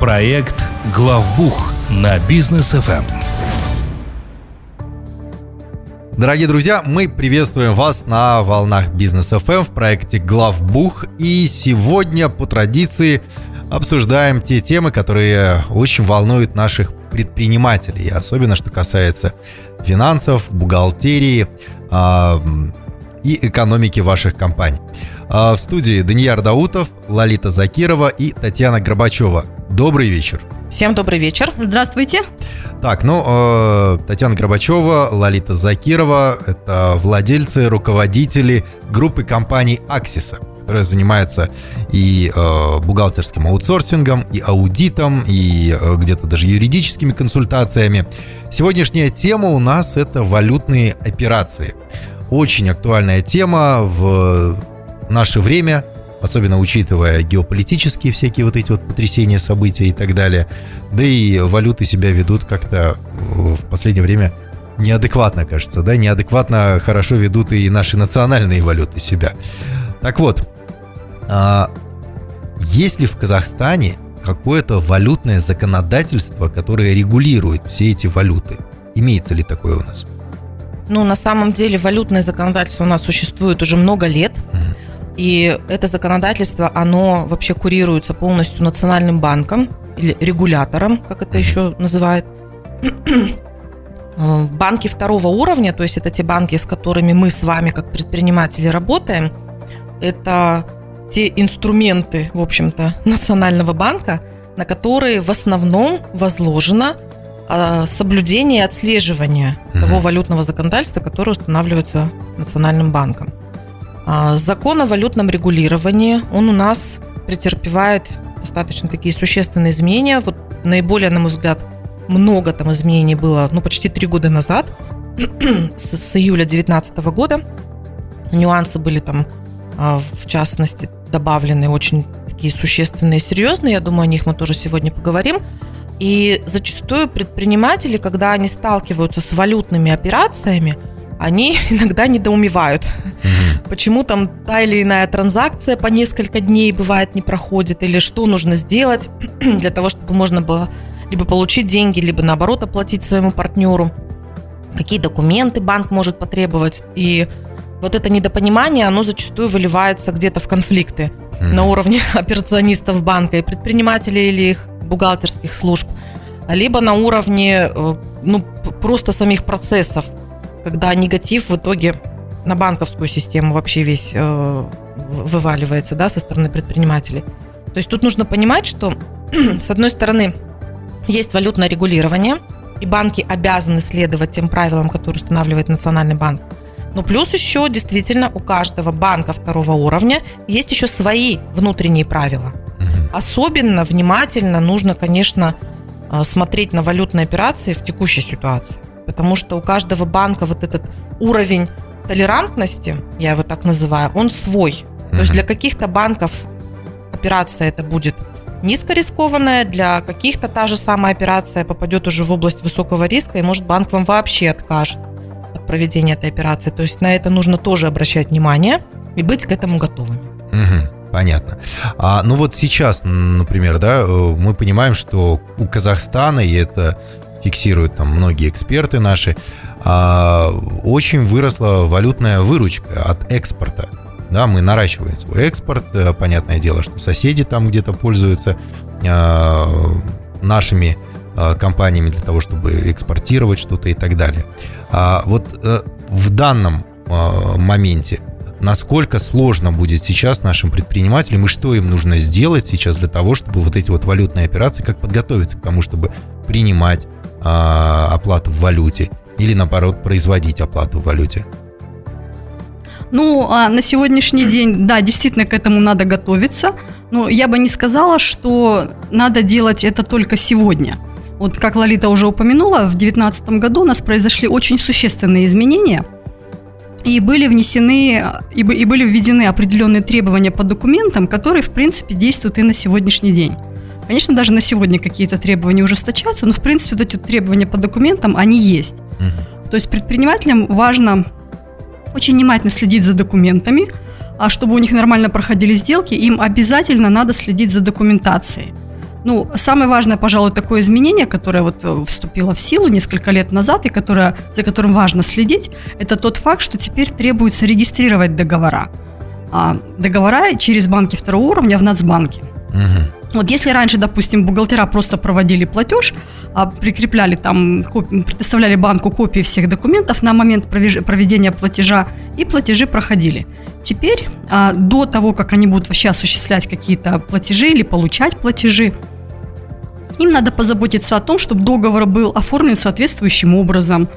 Проект «Главбух» на бизнес ФМ. Дорогие друзья, мы приветствуем вас на волнах Бизнес ФМ в проекте Главбух. И сегодня по традиции обсуждаем те темы, которые очень волнуют наших предпринимателей, особенно что касается финансов, бухгалтерии э, и экономики ваших компаний. Э, в студии Данияр Даутов, Лалита Закирова и Татьяна Горбачева. Добрый вечер. Всем добрый вечер. Здравствуйте. Так, ну, э, Татьяна Горбачева, Лалита Закирова – это владельцы, руководители группы компаний «Аксиса», которая занимается и э, бухгалтерским аутсорсингом, и аудитом, и э, где-то даже юридическими консультациями. Сегодняшняя тема у нас – это валютные операции. Очень актуальная тема в наше время – особенно учитывая геополитические всякие вот эти вот потрясения, события и так далее. Да и валюты себя ведут как-то в последнее время неадекватно, кажется, да, неадекватно хорошо ведут и наши национальные валюты себя. Так вот, а, есть ли в Казахстане какое-то валютное законодательство, которое регулирует все эти валюты? Имеется ли такое у нас? Ну, на самом деле, валютное законодательство у нас существует уже много лет. И это законодательство, оно вообще курируется полностью Национальным банком или регулятором, как это еще называют. Банки второго уровня, то есть это те банки, с которыми мы с вами как предприниматели работаем, это те инструменты, в общем-то, Национального банка, на которые в основном возложено а, соблюдение и отслеживание того валютного законодательства, которое устанавливается Национальным банком. А, закон о валютном регулировании, он у нас претерпевает достаточно такие существенные изменения. Вот наиболее, на мой взгляд, много там изменений было, ну, почти три года назад, с, с июля 2019 года. Нюансы были там, а, в частности, добавлены очень такие существенные, серьезные. Я думаю, о них мы тоже сегодня поговорим. И зачастую предприниматели, когда они сталкиваются с валютными операциями, они иногда недоумевают, mm-hmm. почему там та или иная транзакция по несколько дней бывает не проходит, или что нужно сделать для того, чтобы можно было либо получить деньги, либо наоборот оплатить своему партнеру, какие документы банк может потребовать. И вот это недопонимание, оно зачастую выливается где-то в конфликты mm-hmm. на уровне операционистов банка и предпринимателей или их бухгалтерских служб, либо на уровне э, ну, просто самих процессов когда негатив в итоге на банковскую систему вообще весь э, вываливается да, со стороны предпринимателей. То есть тут нужно понимать, что с одной стороны есть валютное регулирование, и банки обязаны следовать тем правилам, которые устанавливает Национальный банк. Но плюс еще действительно у каждого банка второго уровня есть еще свои внутренние правила. Особенно внимательно нужно, конечно, э, смотреть на валютные операции в текущей ситуации потому что у каждого банка вот этот уровень толерантности, я его так называю, он свой. Mm-hmm. То есть для каких-то банков операция это будет низкорискованная, для каких-то та же самая операция попадет уже в область высокого риска, и может банк вам вообще откажет от проведения этой операции. То есть на это нужно тоже обращать внимание и быть к этому готовыми. Угу, понятно. А, ну вот сейчас, например, да, э, мы понимаем, что у Казахстана, и это фиксируют там многие эксперты наши, а, очень выросла валютная выручка от экспорта. Да, мы наращиваем свой экспорт. Э, понятное дело, что соседи там где-то пользуются а, нашими а, компаниями для того, чтобы экспортировать что-то и так далее. А вот а, в данном моменте насколько сложно будет сейчас нашим предпринимателям и что им нужно сделать сейчас для того, чтобы вот эти вот валютные операции, как подготовиться к тому, чтобы принимать а, оплату в валюте или наоборот производить оплату в валюте? Ну, а на сегодняшний день, да, действительно к этому надо готовиться. Но я бы не сказала, что надо делать это только сегодня. Вот как Лолита уже упомянула, в 2019 году у нас произошли очень существенные изменения. И были внесены, и были введены определенные требования по документам, которые, в принципе, действуют и на сегодняшний день. Конечно, даже на сегодня какие-то требования ужесточаются, но, в принципе, вот эти требования по документам, они есть. Угу. То есть предпринимателям важно очень внимательно следить за документами, а чтобы у них нормально проходили сделки, им обязательно надо следить за документацией. Ну, самое важное, пожалуй, такое изменение, которое вот э, вступило в силу несколько лет назад и которое, за которым важно следить, это тот факт, что теперь требуется регистрировать договора. А, договора через банки второго уровня в Нацбанке. Мгм. Вот если раньше, допустим, бухгалтера просто проводили платеж, а прикрепляли там, коп- предоставляли банку копии всех документов на момент проведения платежа, и платежи проходили. Теперь, а, до того, как они будут вообще осуществлять какие-то платежи или получать платежи, им надо позаботиться о том, чтобы договор был оформлен соответствующим образом.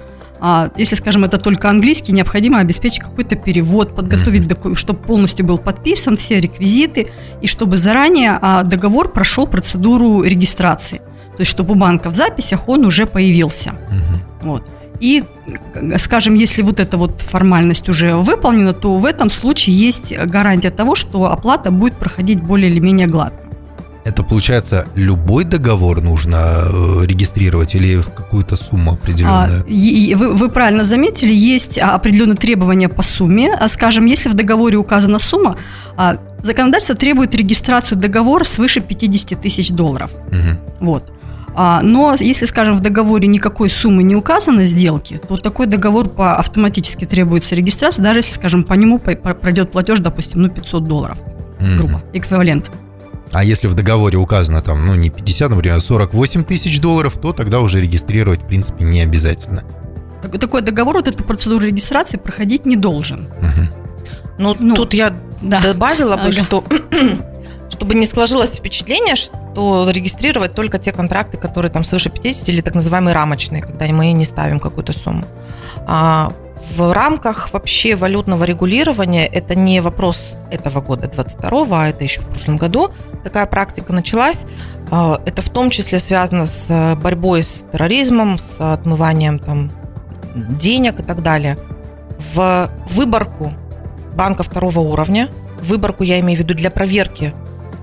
А, если, скажем, это только английский, необходимо обеспечить какой-то перевод, подготовить, доку- чтобы полностью был подписан, все реквизиты, и чтобы заранее а, договор прошел процедуру регистрации. То есть, чтобы у банка в записях он уже появился. Вот. И, скажем, если вот эта вот формальность уже выполнена, то в этом случае есть гарантия того, что оплата будет проходить более или менее гладко. Это получается, любой договор нужно э, регистрировать или какую-то сумму А, определенную? и- и вы, вы правильно заметили, есть а, определенные требования по сумме. А, Скажем, если в договоре указана сумма, а, законодательство требует регистрацию договора свыше 50 тысяч долларов. Мгм. Вот. А, Но если, скажем, в договоре никакой суммы не указано сделки, то такой договор по автоматически требуется регистрация, даже если, скажем, по нему пройдет платеж, допустим, ну 500 долларов, грубо, эквивалент. А если в договоре указано там, ну не 50, например, а 48 тысяч долларов, то тогда уже регистрировать, в принципе, не обязательно. Так- Такой договор, вот эту процедуру регистрации проходить не должен. Мгм. Ну, Ну, тут я Да. добавила бы, Ага. что чтобы не сложилось впечатление, что регистрировать только те контракты, которые там свыше 50 или так называемые рамочные, когда мы не ставим какую-то сумму. А в рамках вообще валютного регулирования это не вопрос этого года, 22 а это еще в прошлом году такая практика началась. А, Это в том числе связано с э, борьбой с терроризмом, с отмыванием там денег и так далее. В выборку банка второго уровня, выборку я имею в виду для проверки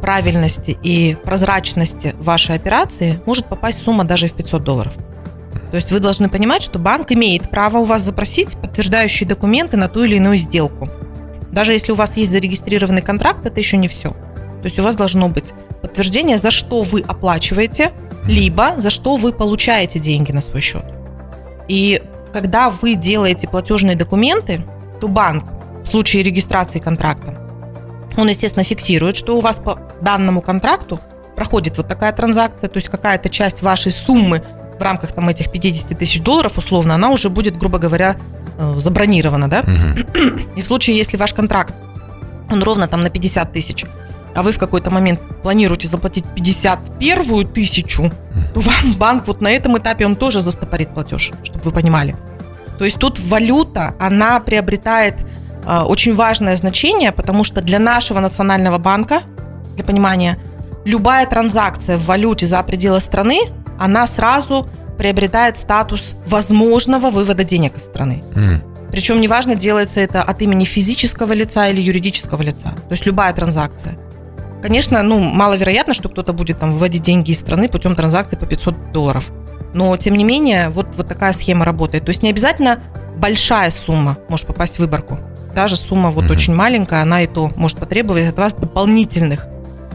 правильности и прозрачности вашей операции, может попасть сумма даже в 500 долларов. То есть вы должны понимать, что банк имеет право у вас запросить подтверждающие документы на ту или иную сделку. Даже если у вас есть зарегистрированный контракт, это еще не все. То есть у вас должно быть подтверждение, за что вы оплачиваете, либо за что вы получаете деньги на свой счет. И когда вы делаете платежные документы, то банк в случае регистрации контракта, он, естественно, фиксирует, что у вас по данному контракту проходит вот такая транзакция, то есть какая-то часть вашей суммы в рамках там этих 50 тысяч долларов условно, она уже будет, грубо говоря, э, забронирована, да? Мгм. И в случае, если ваш контракт, он ровно там на 50 тысяч, а вы в какой-то момент планируете заплатить 51 тысячу, то вам банк вот на этом этапе он тоже застопорит платеж, чтобы вы понимали. То есть тут валюта, она приобретает э, очень важное значение, потому что для нашего национального банка, для понимания, любая транзакция в валюте за пределы страны, она сразу приобретает статус возможного вывода денег из страны. М. Причем неважно, делается это от имени физического лица или юридического лица. То есть любая транзакция. Конечно, ну, маловероятно, что кто-то будет там выводить деньги из страны путем транзакции по 500 долларов. Но, тем не менее, вот, вот такая схема работает. То есть не обязательно большая сумма может попасть в выборку. Даже сумма вот Мгм. очень маленькая, она и то может потребовать от вас дополнительных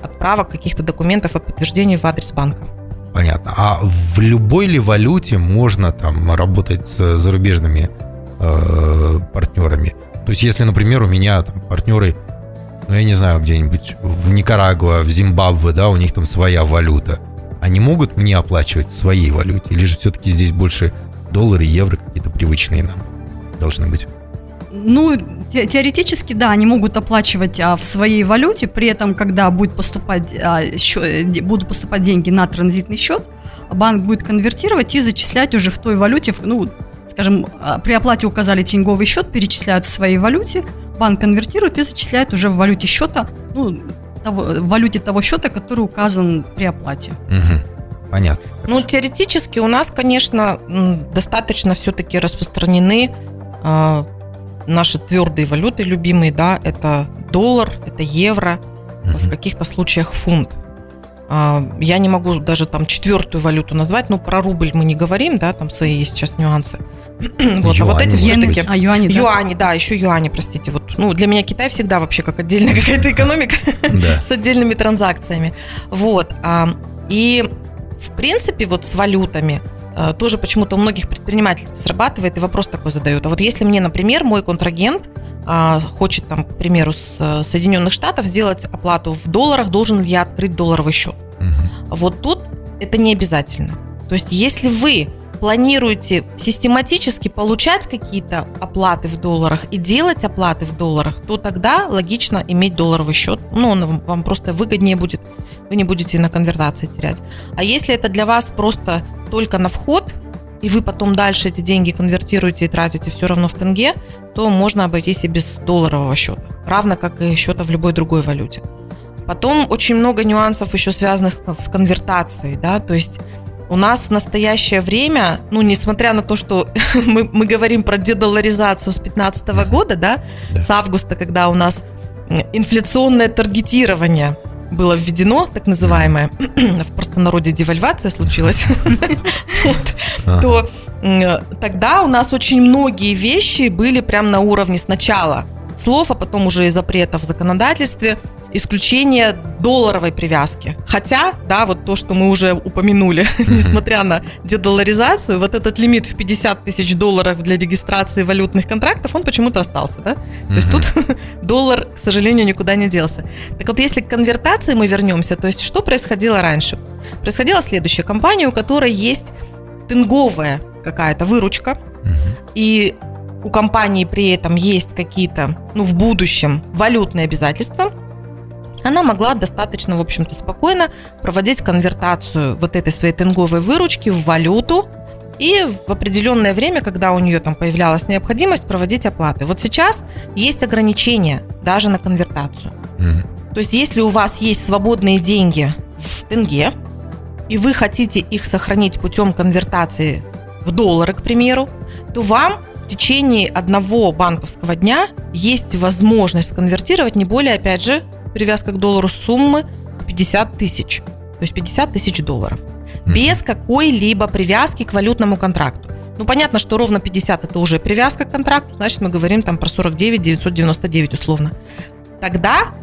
отправок каких-то документов о подтверждении в адрес банка. Понятно. А в любой ли валюте можно там работать с зарубежными э, партнерами? То есть, если, например, у меня там, партнеры, ну, я не знаю, где-нибудь в Никарагуа, в Зимбабве, да, у них там своя валюта, они могут мне оплачивать в своей валюте? Или же все-таки здесь больше доллары, евро какие-то привычные нам должны быть? Ну, те- теоретически, да, они могут оплачивать а, в своей валюте, при этом, когда будет поступать, а, счё- э, будут поступать деньги на транзитный счет, банк будет конвертировать и зачислять уже в той валюте, ну, скажем, а, при оплате указали тенговый счет, перечисляют в своей валюте, банк конвертирует и зачисляет уже в валюте счета, ну, того, в валюте того счета, который указан при оплате. Понятно. Ну, теоретически у нас, конечно, достаточно все-таки распространены э, наши твердые валюты любимые, да, это доллар, это евро, в Мгм. каких-то случаях фунт. А, Я не могу даже там четвертую валюту назвать, но про рубль мы не говорим, да, там свои есть сейчас нюансы. Вот, а вот Юани, эти может все-таки... быть. А юани, да. Юани, да, еще юани, простите. Вот, ну, для меня Китай всегда вообще как отдельная какая-то экономика с отдельными транзакциями. Вот. а, И, в принципе, вот с валютами тоже почему-то у многих предпринимателей срабатывает, и вопрос такой задают. А вот если мне, например, мой контрагент а, хочет, там, к примеру, с Соединенных Штатов сделать оплату в долларах, должен ли я открыть долларовый счет? Угу. Вот тут это не обязательно. То есть, если вы планируете систематически получать какие-то оплаты в долларах и делать оплаты в долларах, то тогда логично иметь долларовый счет. Ну, он вам просто выгоднее будет, вы не будете на конвертации терять. А если это для вас просто только на вход, и вы потом дальше эти деньги конвертируете и тратите все равно в тенге, то можно обойтись и без долларового счета, равно как и счета в любой другой валюте. Потом очень много нюансов еще связанных с конвертацией, да, то есть у нас в настоящее время, ну, несмотря на то, что мы, мы говорим про дедоларизацию с 2015 года, да, да, с августа, когда у нас инфляционное таргетирование было введено, так называемое, в простонародье девальвация случилась, то тогда у нас очень многие вещи были прям на уровне сначала слов, а потом уже и запретов в законодательстве – исключение долларовой привязки. Хотя, да, вот то, что мы уже упомянули, несмотря на дедоларизацию, вот этот лимит в 50 тысяч долларов для регистрации валютных контрактов, он почему-то остался, да? То есть тут доллар, к сожалению, никуда не делся. Так вот, если к конвертации мы вернемся, то есть что происходило раньше? Происходила следующая компания, у которой есть тынговая какая-то выручка, и у компании при этом есть какие-то, ну, в будущем валютные обязательства, она могла достаточно, в общем-то, спокойно проводить конвертацию вот этой своей тенговой выручки в валюту и в определенное время, когда у нее там появлялась необходимость, проводить оплаты. Вот сейчас есть ограничения даже на конвертацию. Mm-hmm. То есть, если у вас есть свободные деньги в тенге, и вы хотите их сохранить путем конвертации в доллары, к примеру, то вам в течение одного банковского дня есть возможность конвертировать не более, опять же, привязка к доллару суммы 50 тысяч. То есть 50 тысяч долларов. Без какой-либо привязки к валютному контракту. Ну, понятно, что ровно 50 это уже привязка к контракту, значит, мы говорим там про 49 999 условно. Тогда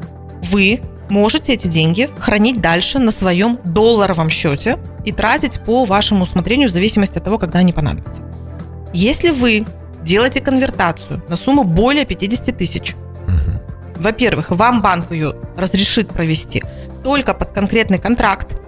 вы можете эти деньги хранить дальше на своем долларовом счете и тратить по вашему усмотрению в зависимости от того, когда они понадобятся. Если вы делаете конвертацию на сумму более 50 тысяч, во-первых, вам банк ее разрешит провести только под конкретный контракт.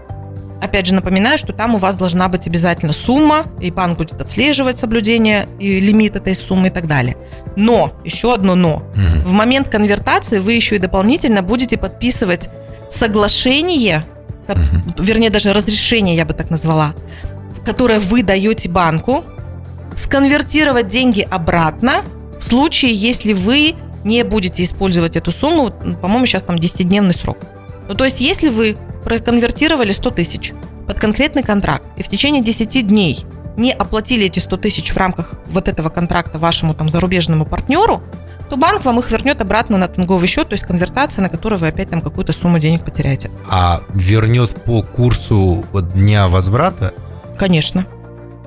Опять же, напоминаю, что там у вас должна быть обязательно сумма, и банк будет отслеживать соблюдение и лимит этой суммы и так далее. Но, еще одно но, угу. в момент конвертации вы еще и дополнительно будете подписывать соглашение, угу. вернее, даже разрешение, я бы так назвала, которое вы даете банку, сконвертировать деньги обратно в случае, если вы не будете использовать эту сумму, по-моему, сейчас там 10-дневный срок. Ну, то есть, если вы проконвертировали 100 тысяч под конкретный контракт и в течение 10 дней не оплатили эти 100 тысяч в рамках вот этого контракта вашему там зарубежному партнеру, то банк вам их вернет обратно на тенговый счет, то есть конвертация, на которую вы опять там какую-то сумму денег потеряете. А вернет по курсу дня возврата? Конечно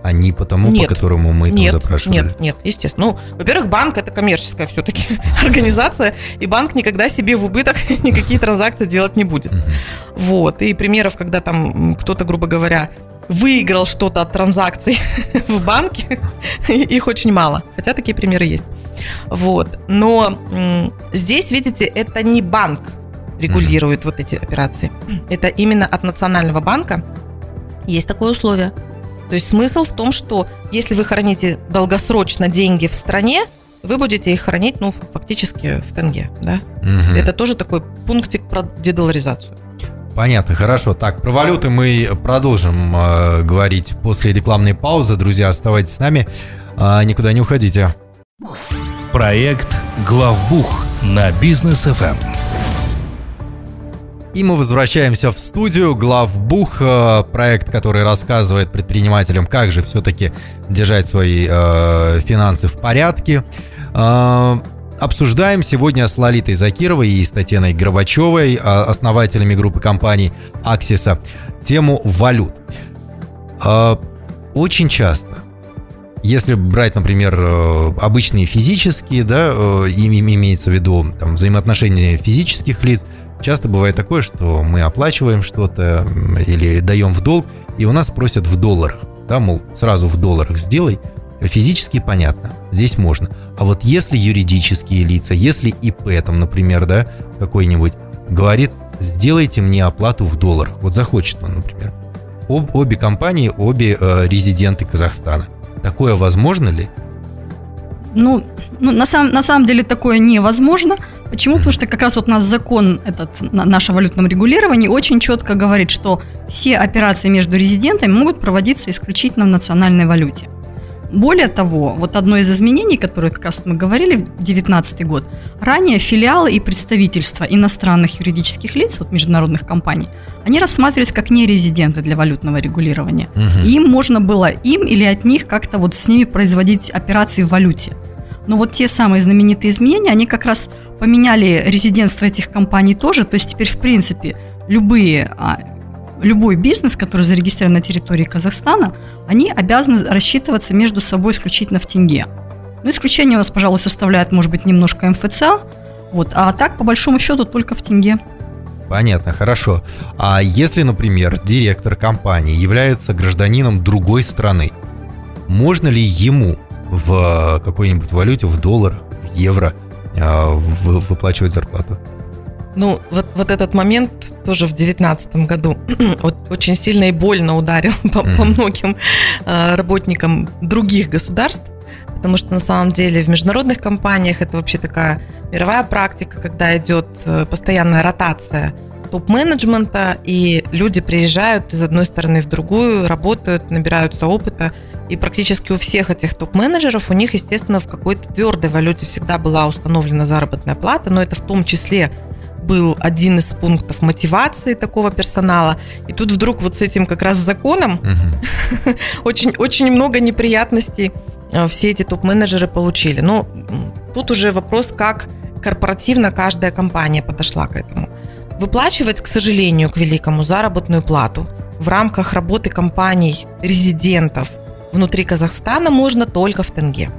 а не по тому, нет, по которому мы нет, там запрашивали? Нет, нет, естественно. Ну, во-первых, банк это коммерческая все-таки организация, и банк никогда себе в убыток никакие транзакции делать не будет. Вот. И примеров, когда там кто-то, грубо говоря, выиграл что-то от транзакций в банке, их очень мало. Хотя такие примеры есть. Вот. Но здесь, видите, это не банк регулирует вот эти операции. Это именно от Национального банка есть такое условие. То есть смысл в том, что если вы храните долгосрочно деньги в стране, вы будете их хранить, ну, фактически в тенге, да? Угу. Это тоже такой пунктик про дедоларизацию. Понятно, хорошо. Так, про валюты мы продолжим э, говорить после рекламной паузы. Друзья, оставайтесь с нами, э, никуда не уходите. Проект Главбух на бизнес FM. И мы возвращаемся в студию. Главбух, э, проект, который рассказывает предпринимателям, как же все-таки держать свои э, финансы в порядке. Э, обсуждаем сегодня с Лолитой Закировой и с Татьяной Горбачевой, э, основателями группы компаний Аксиса, тему валют. Э, очень часто если брать, например, э, обычные физические, да, имеется в виду там, взаимоотношения физических лиц, часто бывает такое, что мы оплачиваем что-то или даем в долг, и у нас просят в долларах. Да, мол, сразу в долларах сделай. Физически понятно, здесь можно. А вот если юридические лица, если ИП там, например, да, какой-нибудь, говорит, сделайте мне оплату в долларах. Вот захочет он, например. Об, обе компании, обе э, резиденты Казахстана. Такое возможно ли? Ну, ну на, самом, на самом деле такое невозможно. Почему? Потому что как раз вот у нас закон этот, наше валютном регулировании очень четко говорит, что все операции между резидентами могут проводиться исключительно в национальной валюте. Более того, вот одно из изменений, которое как раз мы говорили в 2019 год, ранее филиалы и представительства иностранных юридических лиц, вот международных компаний, они рассматривались как нерезиденты для валютного регулирования. Угу. Им можно было им или от них как-то вот с ними производить операции в валюте. Но вот те самые знаменитые изменения, они как раз поменяли резидентство этих компаний тоже, то есть теперь в принципе любые а, любой бизнес, который зарегистрирован на территории Казахстана, они обязаны рассчитываться между собой исключительно в тенге. Ну, исключение у нас, пожалуй, составляет, может быть, немножко МФЦ, вот, а так, по большому счету, только в тенге. Понятно, хорошо. А если, например, директор компании является гражданином другой страны, можно ли ему в какой-нибудь валюте, в долларах, в евро выплачивать зарплату? Ну, вот, вот этот момент тоже в девятнадцатом году очень сильно и больно ударил по, по многим э, работникам других государств, потому что на самом деле в международных компаниях это вообще такая мировая практика, когда идет э, постоянная ротация топ-менеджмента, и люди приезжают из одной стороны в другую, работают, набираются опыта, и практически у всех этих топ-менеджеров у них, естественно, в какой-то твердой валюте всегда была установлена заработная плата, но это в том числе был один из пунктов мотивации такого персонала. И тут вдруг вот с этим как раз законом угу. очень, очень много неприятностей э, все эти топ-менеджеры получили. Но тут уже вопрос, как корпоративно каждая компания подошла к этому. Выплачивать, к сожалению, к великому заработную плату в рамках работы компаний резидентов внутри Казахстана можно только в тенге.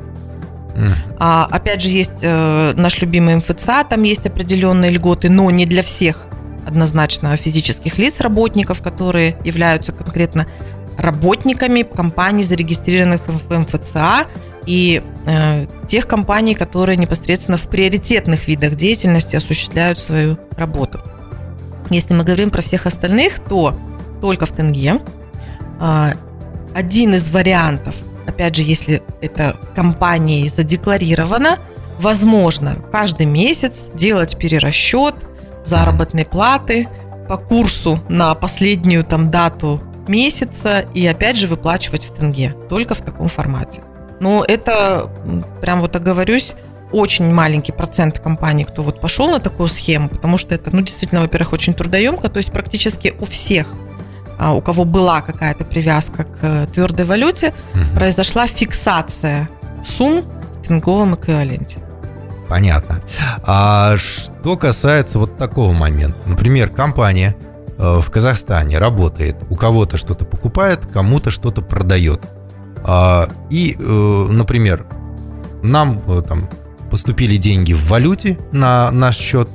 А, опять же, есть э, наш любимый МФЦА, там есть определенные льготы, но не для всех однозначно физических лиц, работников, которые являются конкретно работниками компаний, зарегистрированных в МФЦА, и э, тех компаний, которые непосредственно в приоритетных видах деятельности осуществляют свою работу. Если мы говорим про всех остальных, то только в тенге. Э, один из вариантов опять же, если это компанией задекларировано, возможно каждый месяц делать перерасчет заработной платы по курсу на последнюю там дату месяца и опять же выплачивать в тенге, только в таком формате. Но это, прям вот оговорюсь, очень маленький процент компаний, кто вот пошел на такую схему, потому что это, ну, действительно, во-первых, очень трудоемко, то есть практически у всех у кого была какая-то привязка к э, твердой валюте, угу. произошла фиксация сумм в тенговом эквиваленте. Понятно. А что касается вот такого момента, например, компания э, в Казахстане работает, у кого-то что-то покупает, кому-то что-то продает. А, и, э, например, нам там поступили деньги в валюте на наш счет,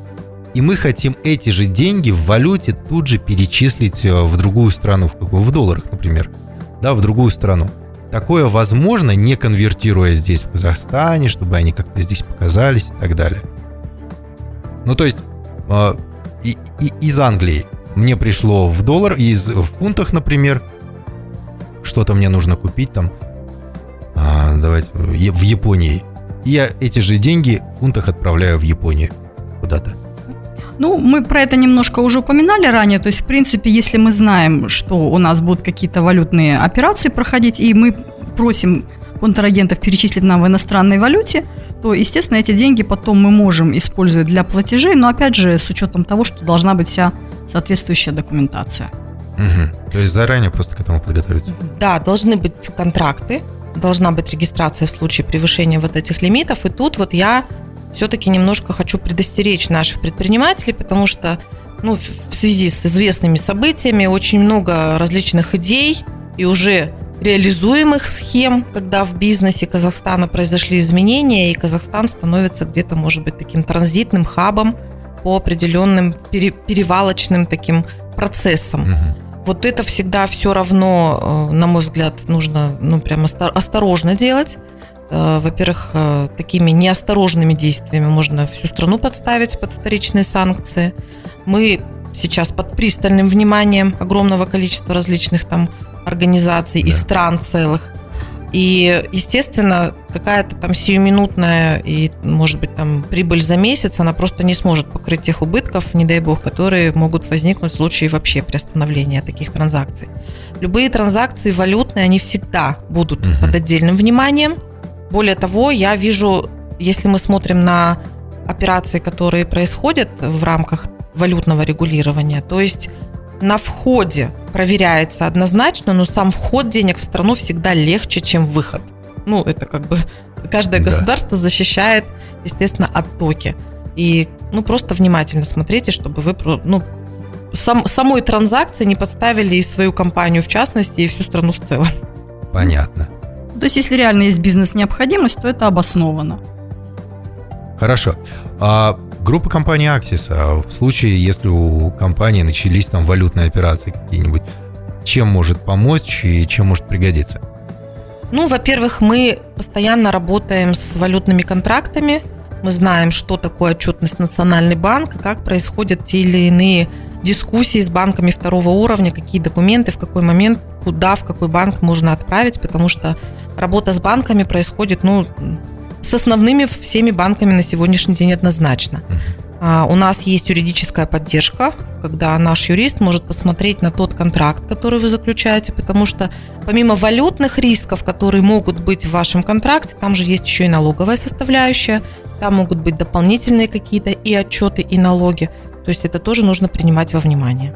и мы хотим эти же деньги в валюте тут же перечислить э, в другую страну, в, какую, в долларах, например, да, в другую страну. Такое возможно, не конвертируя здесь, в Казахстане, чтобы они как-то здесь показались и так далее. Ну, то есть, э, и, и, из Англии мне пришло в доллар, из, в фунтах, например, что-то мне нужно купить там, а, давайте, в Японии. И я эти же деньги в фунтах отправляю в Японию куда-то. Ну, мы про это немножко уже упоминали ранее. То есть, в принципе, если мы знаем, что у нас будут какие-то валютные операции проходить, и мы просим контрагентов перечислить нам в иностранной валюте, то, естественно, эти деньги потом мы можем использовать для платежей, но опять же с учетом того, что должна быть вся соответствующая документация. Угу. То есть заранее просто к этому подготовиться? Да, должны быть контракты, должна быть регистрация в случае превышения вот этих лимитов. И тут вот я все-таки немножко хочу предостеречь наших предпринимателей, потому что ну, в связи с известными событиями очень много различных идей и уже реализуемых схем, когда в бизнесе Казахстана произошли изменения, и Казахстан становится где-то, может быть, таким транзитным хабом по определенным пере, перевалочным таким процессам. Угу. Вот это всегда все равно, э, на мой взгляд, нужно ну, прям осторожно делать. Э, во-первых, э, такими неосторожными действиями можно всю страну подставить под вторичные санкции. Мы сейчас под пристальным вниманием огромного количества различных там организаций да. и стран целых. И, естественно, какая-то там сиюминутная и, может быть, там прибыль за месяц, она просто не сможет покрыть тех убытков, не дай бог, которые могут возникнуть в случае вообще приостановления таких транзакций. Любые транзакции валютные, они всегда будут угу. под отдельным вниманием. Более того, я вижу, если мы смотрим на операции, которые происходят в рамках валютного регулирования, то есть на входе проверяется однозначно, но сам вход денег в страну всегда легче, чем выход. Ну, это как бы каждое да. государство защищает, естественно, оттоки. И ну, просто внимательно смотрите, чтобы вы ну, сам, самой транзакции не подставили и свою компанию в частности, и всю страну в целом. Понятно. То есть, если реально есть бизнес-необходимость, то это обосновано. Хорошо. А группа компании Axis, а в случае, если у компании начались там валютные операции какие-нибудь, чем может помочь и чем может пригодиться? Ну, во-первых, мы постоянно работаем с валютными контрактами. Мы знаем, что такое отчетность Национальный банк, как происходят те или иные дискуссии с банками второго уровня, какие документы, в какой момент, куда, в какой банк можно отправить, потому что работа с банками происходит, ну, с основными всеми банками на сегодняшний день однозначно. А, у нас есть юридическая поддержка, когда наш юрист может посмотреть на тот контракт, который вы заключаете, потому что помимо валютных рисков, которые могут быть в вашем контракте, там же есть еще и налоговая составляющая, там могут быть дополнительные какие-то и отчеты, и налоги. То есть это тоже нужно принимать во внимание.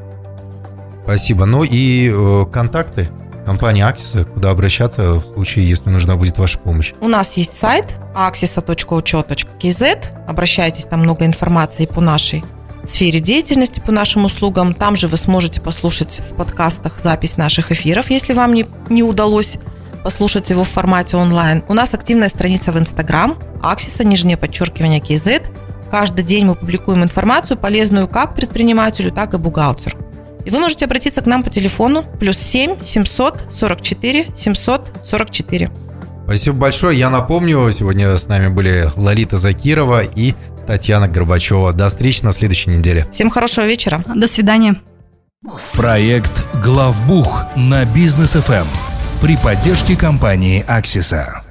Спасибо. Ну и э, контакты компании Axis, куда обращаться в случае, если нужна будет ваша помощь? У нас есть сайт axisa.uchет.kz. Обращайтесь, там много информации по нашей сфере деятельности, по нашим услугам. Там же вы сможете послушать в подкастах запись наших эфиров, если вам не, не удалось послушать его в формате онлайн. У нас активная страница в Инстаграм, Аксиса, нижнее подчеркивание KZ. Каждый день мы публикуем информацию, полезную как предпринимателю, так и бухгалтеру. И вы можете обратиться к нам по телефону плюс 7 744 744. Спасибо большое. Я напомню, сегодня с нами были Лолита Закирова и Татьяна Горбачева. До встречи на следующей неделе. Всем хорошего вечера. До свидания. Проект «Главбух» на бизнес ФМ при поддержке компании «Аксиса».